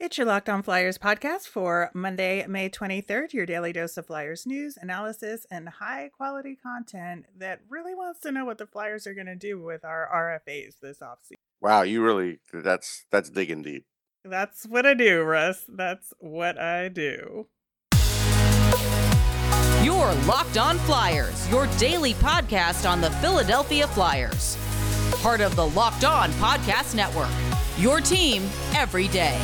It's your Locked On Flyers podcast for Monday, May 23rd, your daily dose of Flyers news, analysis, and high quality content that really wants to know what the Flyers are going to do with our RFAs this offseason. Wow, you really that's that's digging deep. That's what I do, Russ. That's what I do. Your Locked On Flyers, your daily podcast on the Philadelphia Flyers. Part of the Locked On Podcast Network. Your team every day.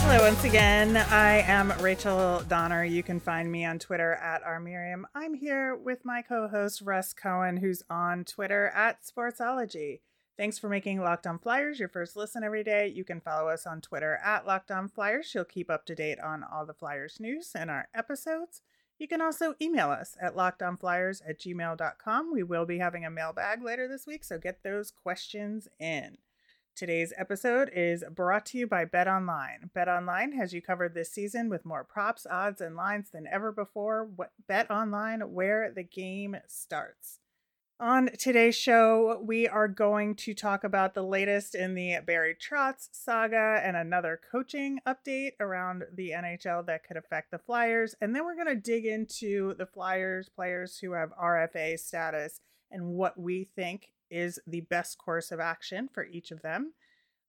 Hello, once again. I am Rachel Donner. You can find me on Twitter at rmiriam. I'm here with my co host, Russ Cohen, who's on Twitter at Sportsology. Thanks for making Locked On Flyers your first listen every day. You can follow us on Twitter at Locked On Flyers. She'll keep up to date on all the Flyers news and our episodes. You can also email us at lockedonflyers at gmail.com. We will be having a mailbag later this week, so get those questions in. Today's episode is brought to you by Bet Online. Bet Online has you covered this season with more props, odds, and lines than ever before. Bet Online, where the game starts. On today's show, we are going to talk about the latest in the Barry Trotz saga and another coaching update around the NHL that could affect the Flyers. And then we're going to dig into the Flyers players who have RFA status and what we think is the best course of action for each of them.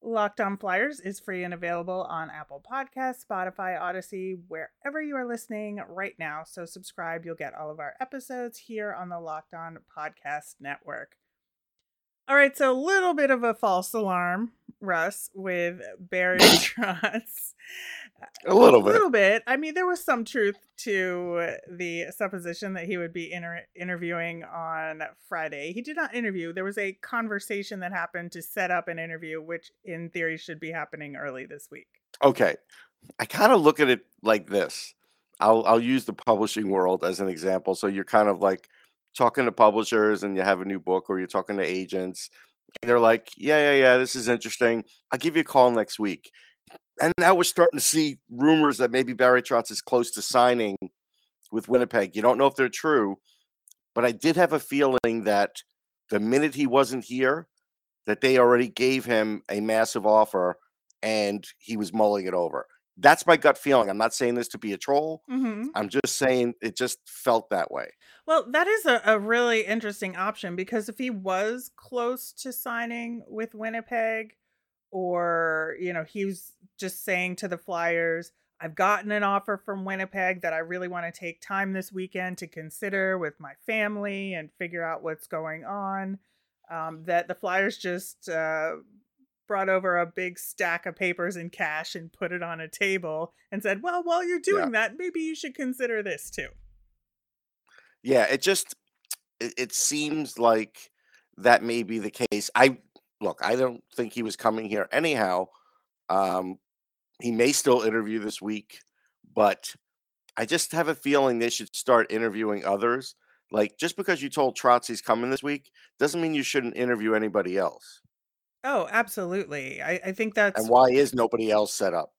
Locked On Flyers is free and available on Apple Podcasts, Spotify, Odyssey, wherever you are listening right now. So subscribe. You'll get all of our episodes here on the Locked On Podcast Network. All right, so a little bit of a false alarm, Russ, with Barry Trotz. A little bit. A little bit. I mean, there was some truth to the supposition that he would be inter- interviewing on Friday. He did not interview. There was a conversation that happened to set up an interview, which in theory should be happening early this week. Okay. I kind of look at it like this. I'll I'll use the publishing world as an example. So you're kind of like talking to publishers and you have a new book or you're talking to agents and they're like, "Yeah, yeah, yeah, this is interesting. I'll give you a call next week." And now we're starting to see rumors that maybe Barry Trotz is close to signing with Winnipeg. You don't know if they're true, but I did have a feeling that the minute he wasn't here, that they already gave him a massive offer and he was mulling it over. That's my gut feeling. I'm not saying this to be a troll. Mm-hmm. I'm just saying it just felt that way. Well, that is a, a really interesting option because if he was close to signing with Winnipeg, or, you know, he was just saying to the Flyers, I've gotten an offer from Winnipeg that I really want to take time this weekend to consider with my family and figure out what's going on. Um, that the Flyers just uh, brought over a big stack of papers and cash and put it on a table and said, Well, while you're doing yeah. that, maybe you should consider this too. Yeah, it just it, it seems like that may be the case. I look, I don't think he was coming here anyhow. Um, he may still interview this week, but I just have a feeling they should start interviewing others. Like just because you told Trotz he's coming this week doesn't mean you shouldn't interview anybody else. Oh, absolutely. I, I think that's And why is nobody else set up?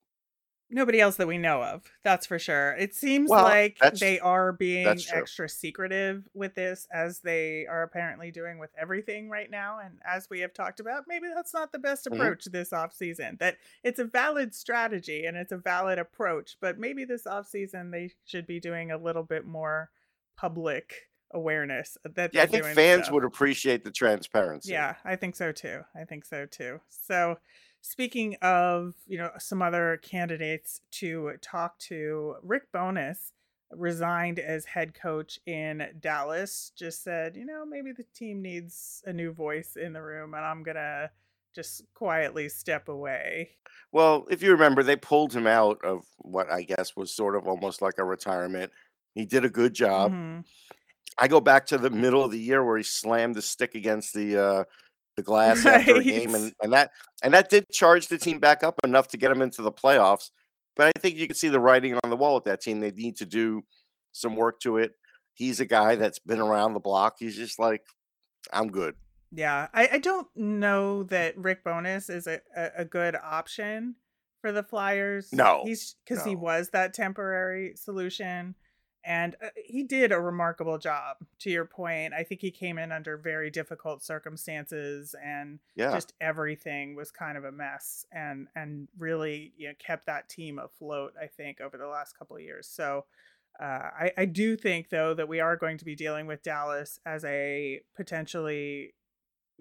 Nobody else that we know of, that's for sure. It seems Well, like they are being extra secretive with this, as they are apparently doing with everything right now. And as we have talked about, maybe that's not the best Mhm. approach this offseason. That it's a valid strategy and it's a valid approach, but maybe this offseason they should be doing a little bit more public awareness that Yeah, I think fans would appreciate the transparency. Yeah, I think so too. I think so too. So, speaking of, you know, some other candidates to talk to, Rick Bowness resigned as head coach in Dallas. Just said, you know, maybe the team needs a new voice in the room and I'm going to just quietly step away. Well, if you remember, they pulled him out of what I guess was sort of almost like a retirement. He did a good job. Mhm. I go back to the middle of the year where he slammed the stick against the uh, the glass after a game, and, and that and that did charge the team back up enough to get them into the playoffs. But I think you can see the writing on the wall with that team. They need to do some work to it. He's a guy that's been around the block. He's just like, I'm good. Yeah, I, I don't know that Rick Bowness is a, a, a good option for the Flyers. No, he's because he was that temporary solution, And uh, he did a remarkable job. To your point, I think he came in under very difficult circumstances, and Yeah. just everything was kind of a mess, and and really you know, kept that team afloat. I think over the last couple of years. So uh, I I do think though that we are going to be dealing with Dallas as a potentially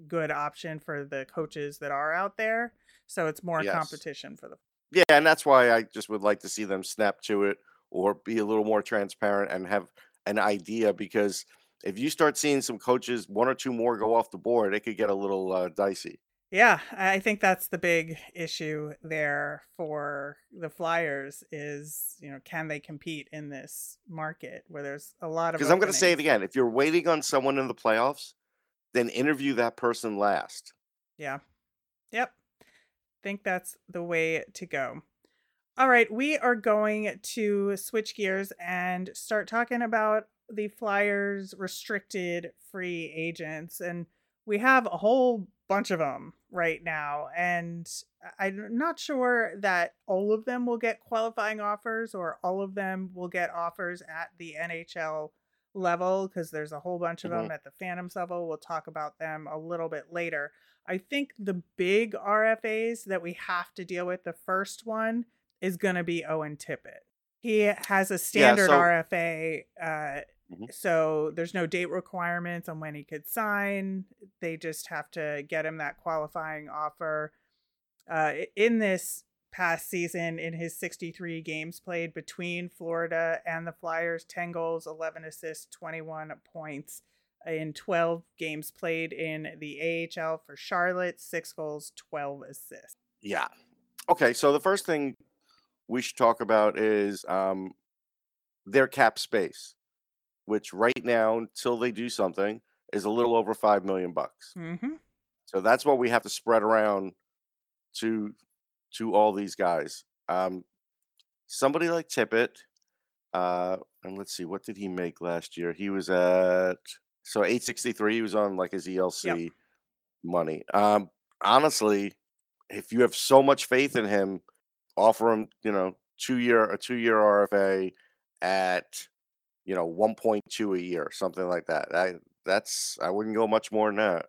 good option for the coaches that are out there. So it's more Yes. competition for the Yeah, and that's why I just would like to see them snap to it or be a little more transparent and have an idea because if you start seeing some coaches, one or two more go off the board, it could get a little uh, dicey. Yeah, I I think that's the big issue there for the Flyers is, you know, can they compete in this market where there's a lot of Because I'm going to say it again if you're waiting on someone in the playoffs, then interview that person last. Yeah. Yep. Think that's the way to go. All right, we are going to switch gears and start talking about the Flyers restricted free agents and we have a whole bunch of them right now and I'm not sure that all of them will get qualifying offers or all of them will get offers at the NHL level because there's a whole bunch of Mhm. them at the Phantoms level. We'll talk about them a little bit later. I think the big RFAs that we have to deal with, the first one is going to be Owen Tippett. He has a standard so- RFA, uh, Mhm. so there's no date requirements on when he could sign. They just have to get him that qualifying offer. Uh, in this past season, in his 63 games played between Florida and the Flyers, 10 goals, 11 assists, 21 points in 12 games played in the AHL for Charlotte, six goals, 12 assists. Yeah. Okay, so the first thing we should talk about is um, their cap space, which right now, until they do something, is a little over five million bucks. Mm-hmm. So that's what we have to spread around to to all these guys. Um, somebody like Tippett, uh, and let's see, what did he make last year? He was at so eight sixty three. He was on like his ELC money. Um, honestly, if you have so much faith in him, offer him, you know, two year a two year RFA at you know one point two a year, something like that. I that's I wouldn't go much more than that.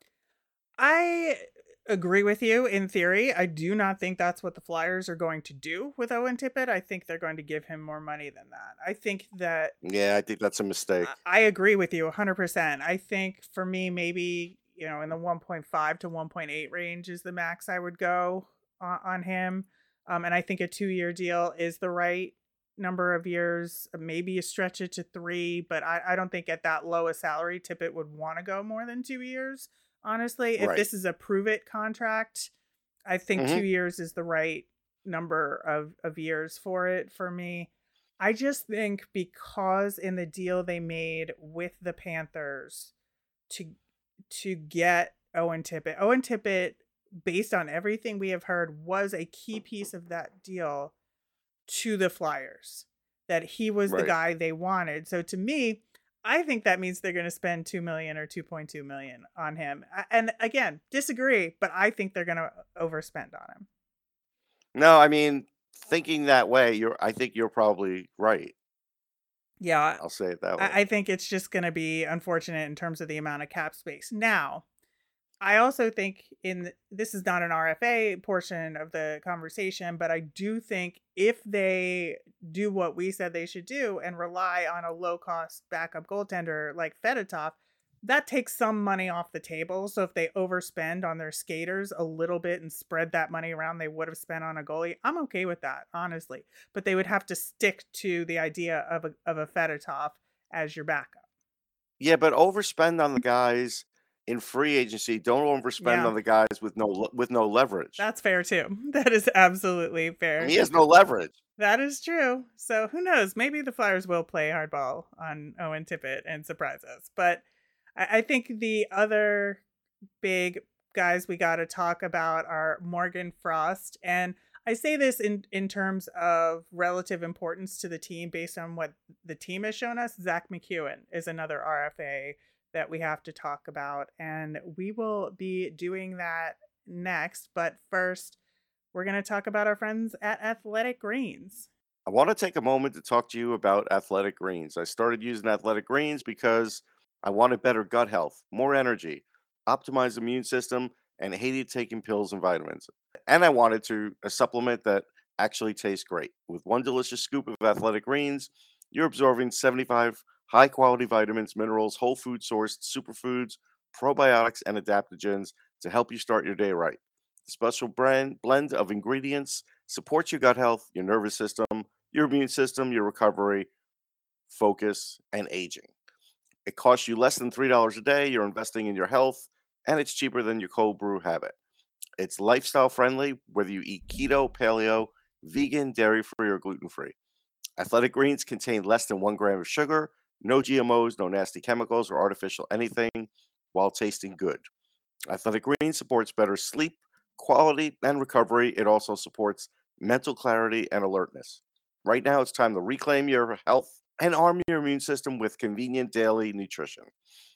I agree with you in theory. I do not think that's what the Flyers are going to do with Owen Tippett. I think they're going to give him more money than that. I think that Yeah, I think that's a mistake. I- I agree with you 100%. I think for me, maybe, you know, in the 1.5 to 1.8 range is the max I would go on, on him. Um, and I think a two year deal is the right number of years. Maybe you stretch it to three, but I, I don't think at that low a salary, Tippett would want to go more than two years. Honestly, if Right. this is a prove it contract, I think Mhm. two years is the right number of, of years for it for me. I just think because in the deal they made with the Panthers to to get Owen Tippett, Owen Tippett, based on everything we have heard, was a key piece of that deal to the Flyers. That he was the guy they wanted. So to me, I think that means they're going to spend two million or two point two million on him. And again, disagree, but I think they're going to overspend on him. No, I mean, thinking that way, you're I think you're probably right. Yeah, I'll say it that way. I, I think it's just going to be unfortunate in terms of the amount of cap space. Now, I also think in th- this is not an RFA portion of the conversation, but I do think if they do what we said they should do and rely on a low cost backup goaltender like Fedotov, that takes some money off the table. So if they overspend on their skaters a little bit and spread that money around they would have spent on a goalie, I'm okay with that, honestly. But they would have to stick to the idea of a of a Fedotov as your backup. yeah, but overspend on the guys in free agency. Don't overspend Yeah. on the guys with no with no leverage. That's fair too. That is absolutely fair. he has no leverage. That is true. So who knows? Maybe the Flyers will play hardball on Owen Tippett and surprise us. But I, I think the other big guys we got to talk about are Morgan Frost. And I say this in, in terms of relative importance to the team based on what the team has shown us. Zack MacEwen is another RFA that we have to talk about. And we will be doing that next. But first, we're going to talk about our friends at Athletic Greens. I want to take a moment to talk to you about Athletic Greens. I started using Athletic Greens because I wanted better gut health, more energy, optimized immune system, and hated taking pills and vitamins. And I wanted to a supplement that actually tastes great. With one delicious scoop of Athletic Greens, you're absorbing 75 high quality vitamins, minerals, whole food sourced superfoods, probiotics, and adaptogens to help you start your day right. The special brand blend of ingredients supports your gut health, your nervous system, your immune system, your recovery, focus, and aging. It costs you less than $3 a day. You're investing in your health, and it's cheaper than your cold brew habit. It's lifestyle friendly, whether you eat keto, paleo, vegan, dairy free, or gluten free. Athletic greens contain less than one gram of sugar, no GMOs, no nasty chemicals or artificial anything, while tasting good. Athletic Greens supports better sleep, quality, and recovery. It also supports mental clarity and alertness. Right now, it's time to reclaim your health and arm your immune system with convenient daily nutrition.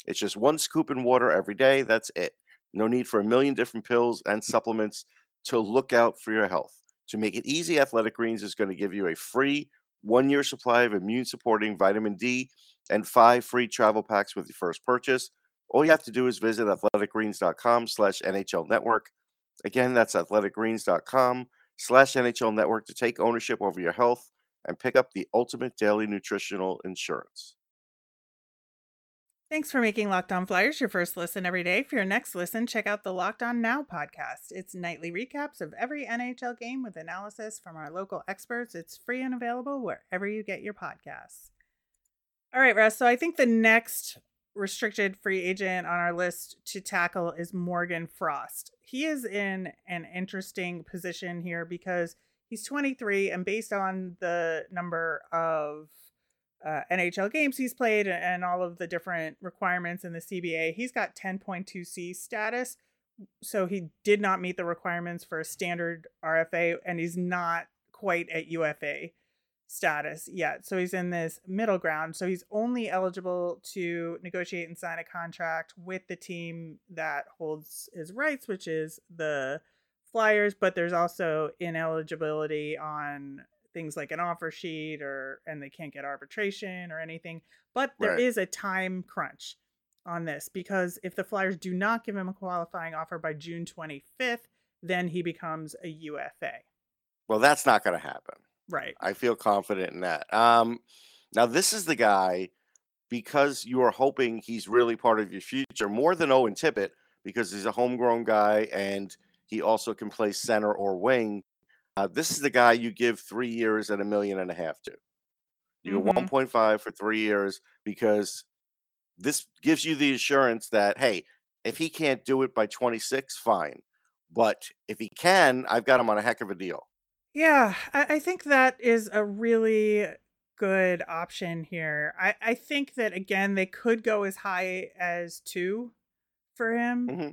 It's just one scoop in water every day. That's it. No need for a million different pills and supplements to look out for your health. To make it easy, Athletic Greens is going to give you a free one year supply of immune supporting vitamin D and five free travel packs with your first purchase. All you have to do is visit athleticgreens.com slash NHL network. Again, that's athleticgreens.com slash NHL network to take ownership over your health and pick up the ultimate daily nutritional insurance. Thanks for making Locked On Flyers your first listen every day. For your next listen, check out the Locked On Now podcast. It's nightly recaps of every NHL game with analysis from our local experts. It's free and available wherever you get your podcasts. All right, Russ. So I think the next restricted free agent on our list to tackle is Morgan Frost. He is in an interesting position here because he's 23, and based on the number of uh, NHL games he's played and all of the different requirements in the CBA, he's got 10.2C status. So he did not meet the requirements for a standard RFA, and he's not quite at UFA status yet. So he's in this middle ground. So he's only eligible to negotiate and sign a contract with the team that holds his rights, which is the Flyers, but there's also ineligibility on things like an offer sheet or and they can't get arbitration or anything. But there Right. is a time crunch on this because if the Flyers do not give him a qualifying offer by June 25th, then he becomes a UFA. Well, that's not going to happen. Right. I feel confident in that. Um, now, this is the guy because you are hoping he's really part of your future more than Owen Tippett because he's a homegrown guy and he also can play center or wing. Uh, this is the guy you give three years and a million and a half to. You Mhm. 1.5 for three years because this gives you the assurance that, hey, if he can't do it by 26, fine. But if he can, I've got him on a heck of a deal. Yeah, I, I think that is a really good option here. I, I think that again they could go as high as two for him, Mhm.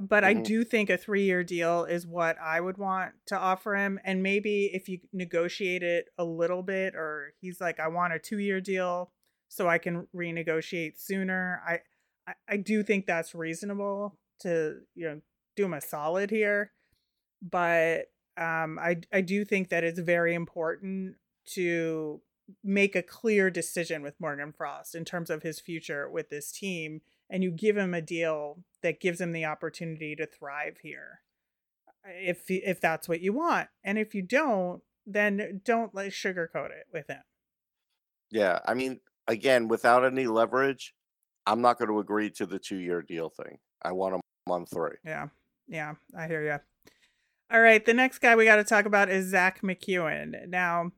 but I Mhm. do think a three year deal is what I would want to offer him. And maybe if you negotiate it a little bit, or he's like, I want a two year deal so I can renegotiate sooner. I, I I do think that's reasonable to you know do him a solid here, but um, I I do think that it's very important to make a clear decision with Morgan Frost in terms of his future with this team, and you give him a deal that gives him the opportunity to thrive here, if if that's what you want, and if you don't, then don't like sugarcoat it with him. Yeah, I mean, again, without any leverage, I'm not going to agree to the two-year deal thing. I want him on three. Yeah, yeah, I hear you. All right, the next guy we got to talk about is Zack MacEwen. Now,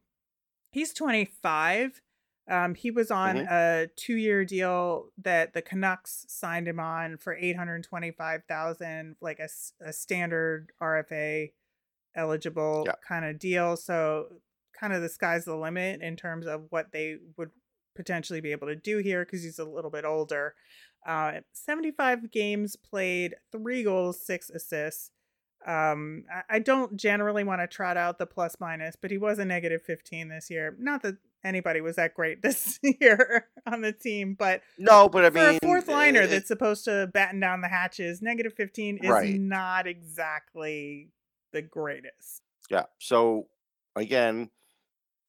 he's 25. Um, he was on Mhm. a two-year deal that the Canucks signed him on for 825,000, like a standard RFA eligible Yeah. kind of deal. So, kind of the sky's the limit in terms of what they would potentially be able to do here because he's a little bit older. Uh, 75 games played, three goals, six assists. Um, I, don't generally want to trot out the plus minus, but he was a negative 15 this year. Not that anybody was that great this year on the team, but No, but I for mean, a fourth liner it- that's supposed to batten down the hatches, negative 15 is Right. not exactly the greatest. yeah. So again,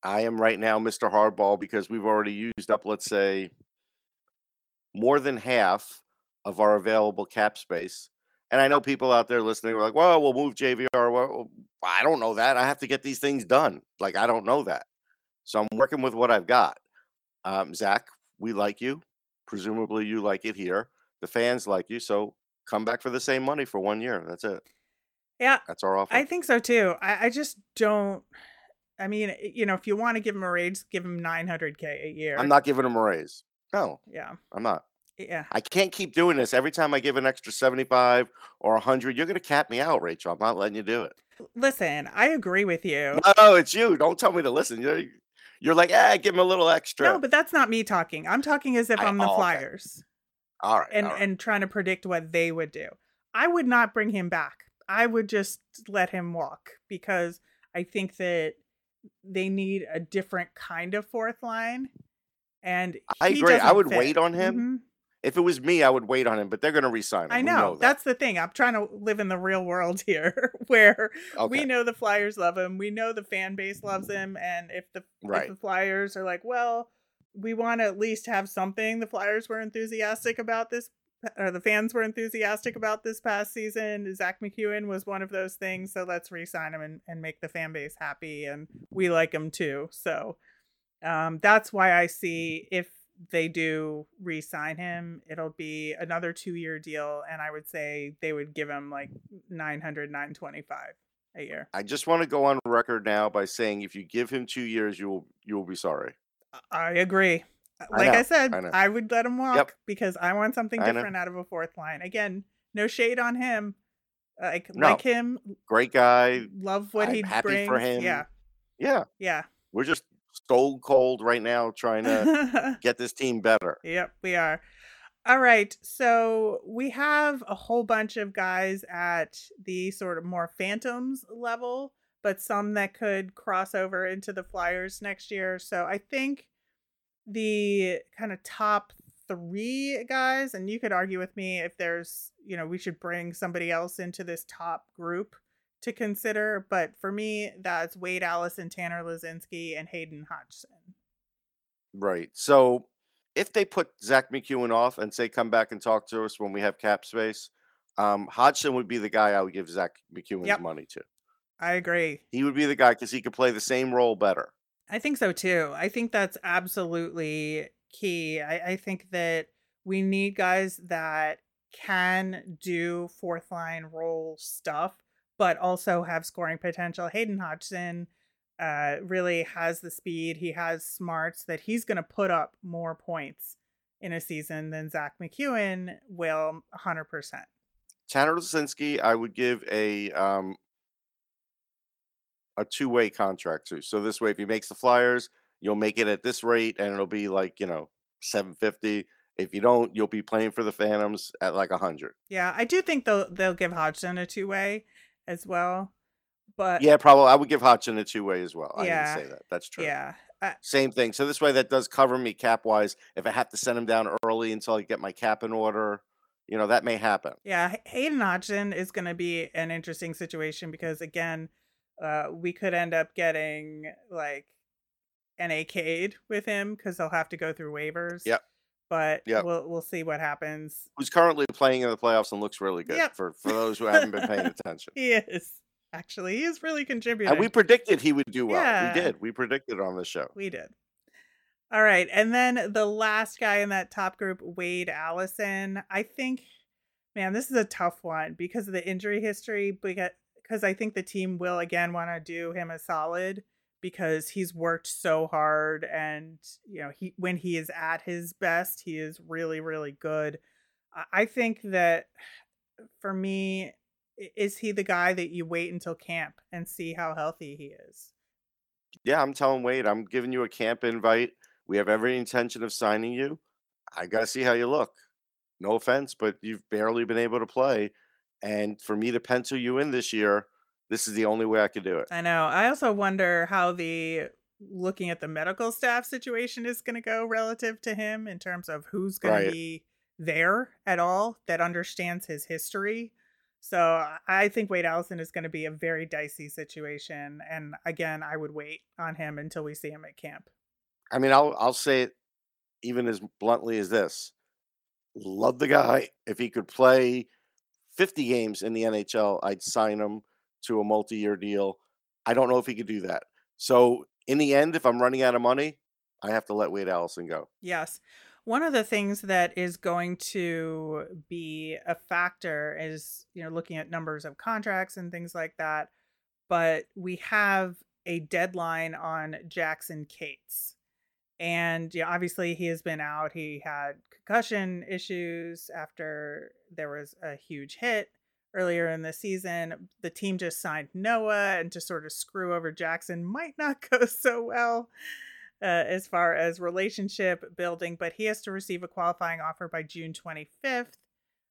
I am right now Mr. Hardball because we've already used up, let's say, more than half of our available cap space. And I know people out there listening are like, well, we'll move JVR. Well, I don't know that. I have to get these things done. Like, I don't know that. So I'm working with what I've got. Um, Zach, we like you. Presumably, you like it here. The fans like you. So come back for the same money for one year. That's it. Yeah, That's our offer. I think so too. I, I just don't. I mean, you know, if you want to give him a raise, give him 900k a year. I'm not giving him a raise. No, Yeah, I'm not. Yeah. I can't keep doing this. Every time I give an extra 75 or 100, you're going to cap me out, Rachel. I'm not letting you do it. Listen, I agree with you. No, it's you. Don't tell me to listen. You're, you're like, ah, give him a little extra. No, but that's not me talking. I'm talking as if I- I'm the oh, okay. Flyers all right. and all right. and trying to predict what they would do. I would not bring him back. I would just let him walk because I think that they need a different kind of fourth line. And I agree. I would fit. wait on him. Mhm. If it was me, I would wait on him, but they're going to resign him. I We know. that. That's the thing. I'm trying to live in the real world here where okay. we know the Flyers love him. We know the fan base loves him. And if the, Right. if the Flyers are like, well, we want to at least have something, the Flyers were enthusiastic about this, or the fans were enthusiastic about this past season. Zack MacEwen was one of those things. So let's re sign him and, and make the fan base happy. And we like him too. So um, that's why I see if they do re-sign him it'll be another two-year deal and i would say they would give him like 900 925 a year I just want to go on record now by saying if you give him two years, you will you will be sorry. i agree uh, like i, know, said I. I, would let him walk because i want something different out of a fourth line again no shade on him like No. like him Great guy. love what he happy brings for him. yeah Yeah, yeah we're just stone cold right now trying to get this team better. Yep, we are. All right. So we have a whole bunch of guys at the sort of more phantoms level, but some that could cross over into the Flyers next year. So I think the kind of top three guys, and you could argue with me if there's, you know, we should bring somebody else into this top group to consider. But for me, that's Wade Allison, Tanner Laczynski, and Hayden Hodgson. Right. So if they put Zack MacEwen off and say come back and talk to us when we have cap space, um, Hodgson would be the guy I would give Zack MacEwen's Yep. money to. I agree. He would be the guy because he could play the same role better. I think so too. I think that's absolutely key. I, I think that we need guys that can do fourth line role stuff, but also have scoring potential. Hayden Hodgson uh, really has the speed. He has smarts that he's going to put up more points in a season than Zack MacEwen will 100%. Tanner Laczynski, I would give a um, a two way contract to. So this way, if he makes the Flyers, you'll make it at this rate, and it'll be like you know seven fifty. If you don't, you'll be playing for the Phantoms at like a hundred. Yeah, I do think they'll, they'll give Hodgson a two way as well. But Yeah, probably. I would give Hodgson a two way as well. I Yeah. didn't say that. That's true. yeah, uh, Same thing. So this way, that does cover me cap wise. If I have to send him down early until I get my cap in order, you know that may happen. Yeah, Hay- Hayden Hodgson is going to be an interesting situation because again, uh, we could end up getting like an AK'd with him because they'll have to go through waivers. Yep. But Yep. we'll we'll see what happens. Who's currently playing in the playoffs and looks really good Yep. for for those who haven't been paying attention. He is actually he is really contributing. And we predicted he would do well. Yeah. We did. We predicted on the show. We did. All right. And then the last guy in that top group, Wade Allison. I think, man, this is a tough one because of the injury history, because I think the team will again want to do him a solid because he's worked so hard and you know he when he is at his best he is really really good I- think that for me is he the guy that you wait until camp and see how healthy he is Yeah, I'm telling Wade, I'm giving you a camp invite. We have every intention of signing you. I got to see how you look. No offense, but you've barely been able to play. And for me to pencil you in this year, this is the only way I could do it. I know. I also wonder how the looking at the medical staff situation is going to go relative to him in terms of who's going Right. to be there at all that understands his history. So I- think Wade Allison is going to be a very dicey situation. And again, I would wait on him until we see him at camp. I mean, I'll I'll say it even as bluntly as this. Love the guy. If he could play 50 games in the NHL, I'd sign him to a multi-year deal. I don't know if he could do that. So in the end, if I'm running out of money, I have to let Wade Allison go. Yes. One of the things that is going to be a factor is, you know, looking at numbers of contracts and things like that. But we have a deadline on Jackson Cates. And yeah, obviously he has been out. He had concussion issues after there was a huge hit earlier in the season. The team just signed Noah, and to sort of screw over Jackson might not go so well uh, as far as relationship building, but he has to receive a qualifying offer by June 25th.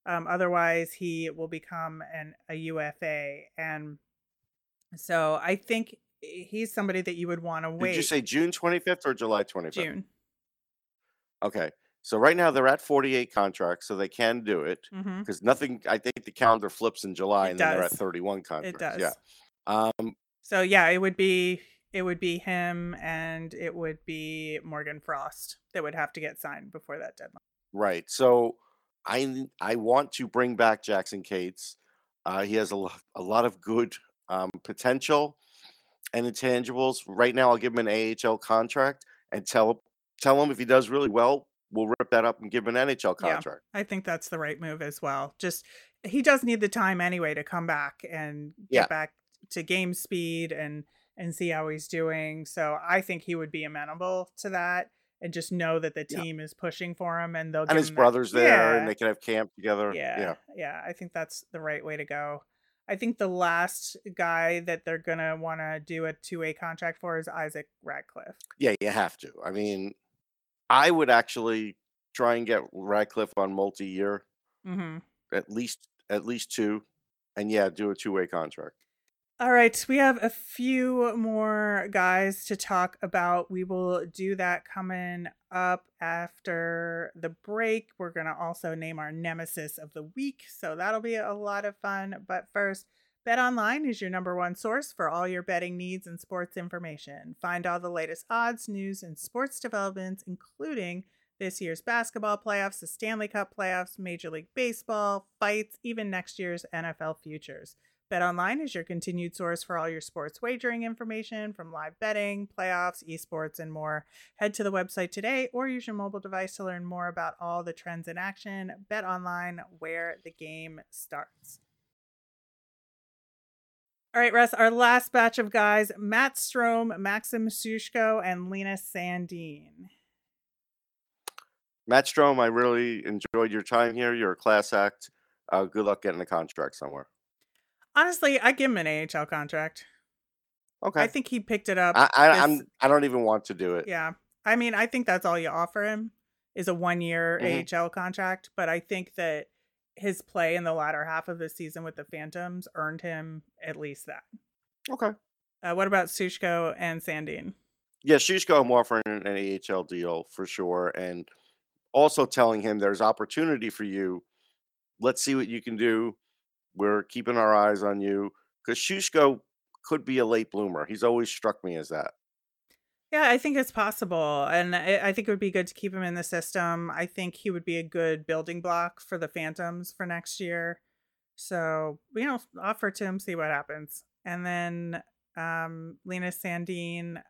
Um, otherwise, he will become an a UFA, and so I think he's somebody that you would want to wait. Did you say June 25th or July 25th? June? Okay. So right now they're at 48 contracts, so they can do it hmm because nothing. I think the calendar flips in July, It and then they're at does. 31 contracts. It does. Yeah. Um, So yeah, it would be it would be him, and it would be Morgan Frost that would have to get signed before that deadline. Right. So I I want to bring back Jackson Cates. Uh, he has a lot a lot of good um, potential and intangibles. Right now, I'll give him an AHL contract and tell tell him if he does really well, we'll rip that up and give him an NHL contract. Yeah. I think that's the right move as well. Just he does need the time anyway to come back and get Yeah. back to game speed and and see how he's doing. So I think he would be amenable to that and just know that the Yeah. team is pushing for him and they'll And his him that- brother's there, Yeah. and they can have camp together. yeah, Yeah. yeah, I think that's the right way to go. I think the last guy that they're gonna want to do a two way contract for is Isaac Ratcliffe. Yeah, you have to. I mean, I would actually try and get Ratcliffe on multi-year, Mm-hmm. at least at least two, and yeah, do a two-way contract. All right, we have a few more guys to talk about. We will do that coming up after the break. We're going to also name our nemesis of the week, so that'll be a lot of fun. But first, Bet Online is your number one source for all your betting needs and sports information. Find all the latest odds, news, and sports developments, including this year's basketball playoffs, the Stanley Cup playoffs, Major League Baseball, fights, even next year's NFL futures. BetOnline is your continued source for all your sports wagering information from live betting, playoffs, esports, and more. Head to the website today or use your mobile device to learn more about all the trends in action. BetOnline, where the game starts. All right, Russ, our last batch of guys Matt Strome, Maxim Sushko, and Linus Sandin. Matt Strome, I really enjoyed your time here. You're a class act. Uh, good luck getting a contract somewhere. Honestly, I give him an AHL contract. Okay. I think he picked it up. I, I, this- I'm. I don't even want to do it. Yeah. I mean, I think that's all you offer him is a one year Mhm. AHL contract. But I think that his play in the latter half of the season with the Phantoms earned him at least that. Okay. Uh, what about Sushko and Sandin? Yeah, Sushko, I'm offering an AHL deal for sure, and also telling him there's opportunity for you. Let's see what you can do. We're keeping our eyes on you because Sushko could be a late bloomer. He's always struck me as that. Yeah, I think it's possible. And I, think it would be good to keep him in the system. I think he would be a good building block for the Phantoms for next year. So, you know, offer to him, see what happens. And then um Linus Sandin,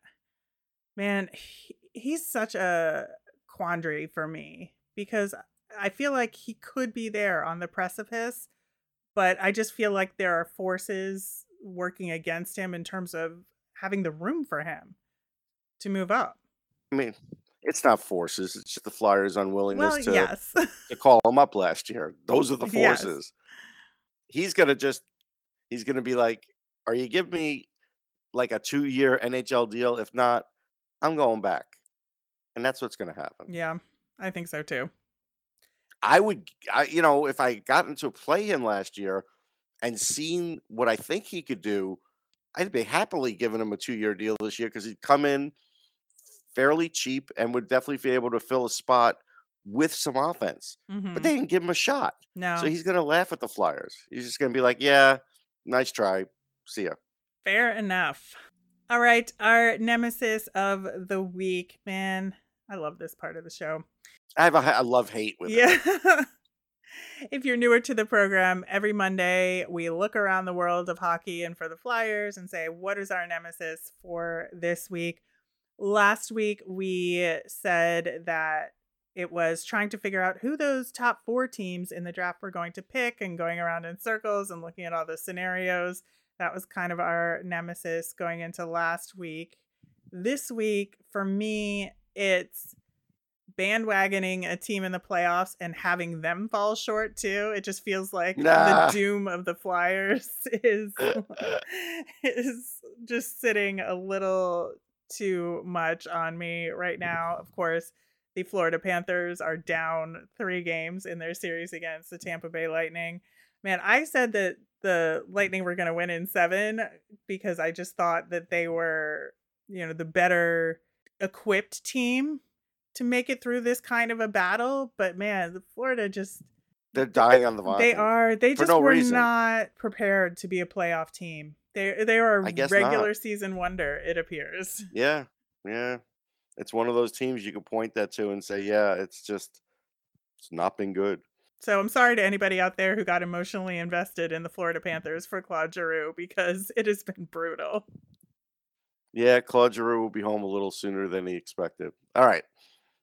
man, he, he's such a quandary for me because I feel like he could be there on the precipice, but I just feel like there are forces working against him in terms of having the room for him to move up. I mean, it's not forces; it's just the Flyers' unwillingness Well, to, yes. to call him up last year. Those are the Yes. forces. He's gonna just he's gonna be like, "Are you giving me like a two-year NHL deal? If not, I'm going back," and that's what's gonna happen. yeah, I think so too. I would, I, you know, if I gotten to play him last year and seen what I think he could do, I'd be happily giving him a two-year deal this year because he'd come in fairly cheap and would definitely be able to fill a spot with some offense, Mhm. but they didn't give him a shot. no. So he's going to laugh at the Flyers. He's just going to be like, "Yeah, nice try. See ya." Fair enough. All right, our nemesis of the week, man. I love this part of the show. I have a, I love hate with it. Yeah. if you're newer to the program, every Monday we look around the world of hockey and for the Flyers and say, what is our nemesis for this week? Last week we said that it was trying to figure out who those top four teams in the draft were going to pick and going around in circles and looking at all the scenarios. That was kind of our nemesis going into last week. This week, for me, it's bandwagoning a team in the playoffs and having them fall short too. It just feels like Nah. the doom of the Flyers is is just sitting a little too much on me right now. Of course, the Florida Panthers are down 3 games in their series against the Tampa Bay Lightning. Man, I said that the Lightning were going to win in 7 because I just thought that they were, you know, the better equipped team to make it through this kind of a battle. But man, the Florida just They're dying on the vine. they are they just no were reason. not prepared to be a playoff team. They they are a regular not. season wonder. It appears. Yeah, yeah. It's one of those teams you could point that to and say, "Yeah, it's just it's not been good." So I'm sorry to anybody out there who got emotionally invested in the Florida Panthers for Claude Giroux because it has been brutal. Yeah, Claude Giroux will be home a little sooner than he expected. All right.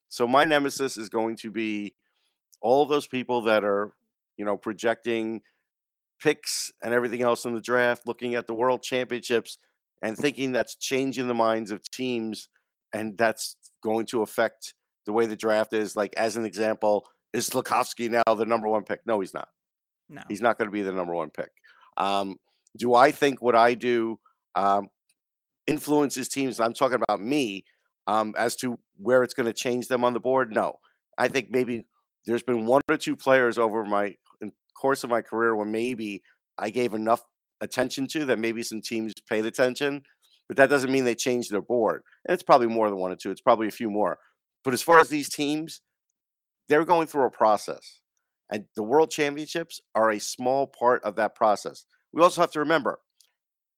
So my nemesis is going to be all of those people that are, you know, projecting picks and everything else in the draft, looking at the world championships and thinking that's changing the minds of teams and that's going to affect the way the draft is. Like as an example, is Slafkovsky now the number one pick? No, he's not. No. He's not going to be the number one pick. Um, do I think what I do um, influences teams? I'm talking about me um, as to where it's going to change them on the board. No, I think maybe there's been one or two players over my course of my career where maybe I gave enough attention to that maybe some teams paid attention, but that doesn't mean they changed their board. And it's probably more than one or two. It's probably a few more. But as far as these teams, they're going through a process. And the world championships are a small part of that process. We also have to remember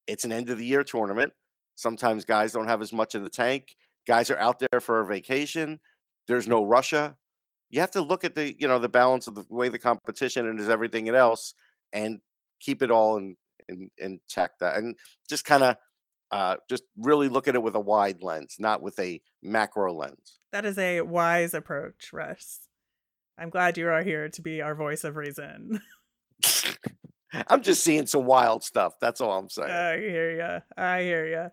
it's an end of the year tournament. Sometimes guys don't have as much in the tank. Guys are out there for a vacation. There's no Russia. You have to look at the, you know, the balance of the way the competition and is everything else and keep it all in in, in check that and just kind of uh, just really look at it with a wide lens, not with a macro lens. That is a wise approach, Russ. I'm glad you are here to be our voice of reason. I'm just seeing some wild stuff. That's all I'm saying. I hear ya. I hear ya.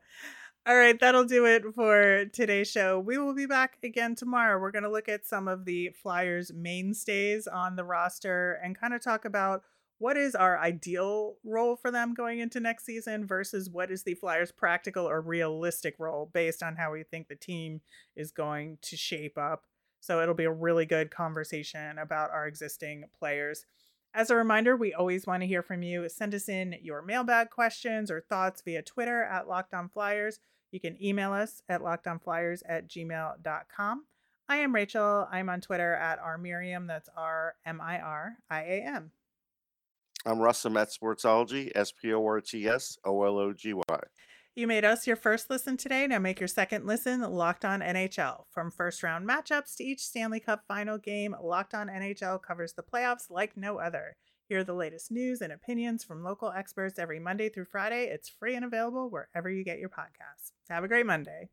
All right, that'll do it for today's show. We will be back again tomorrow. We're going to look at some of the Flyers mainstays on the roster and kind of talk about what is our ideal role for them going into next season versus what is the Flyers' practical or realistic role based on how we think the team is going to shape up. So it'll be a really good conversation about our existing players. As a reminder, we always want to hear from you. Send us in your mailbag questions or thoughts via Twitter at Locked On Flyers. You can email us at lockedonflyers at gmail.com. I am Rachel. I'm on Twitter at rmiriam. That's R M I R I A M. I'm Russ at Sportsology, S P O R T S O L O G Y. You made us your first listen today. Now make your second listen Locked On NHL. From first round matchups to each Stanley Cup final game, Locked On NHL covers the playoffs like no other. Hear the latest news and opinions from local experts every Monday through Friday. It's free and available wherever you get your podcasts. Have a great Monday.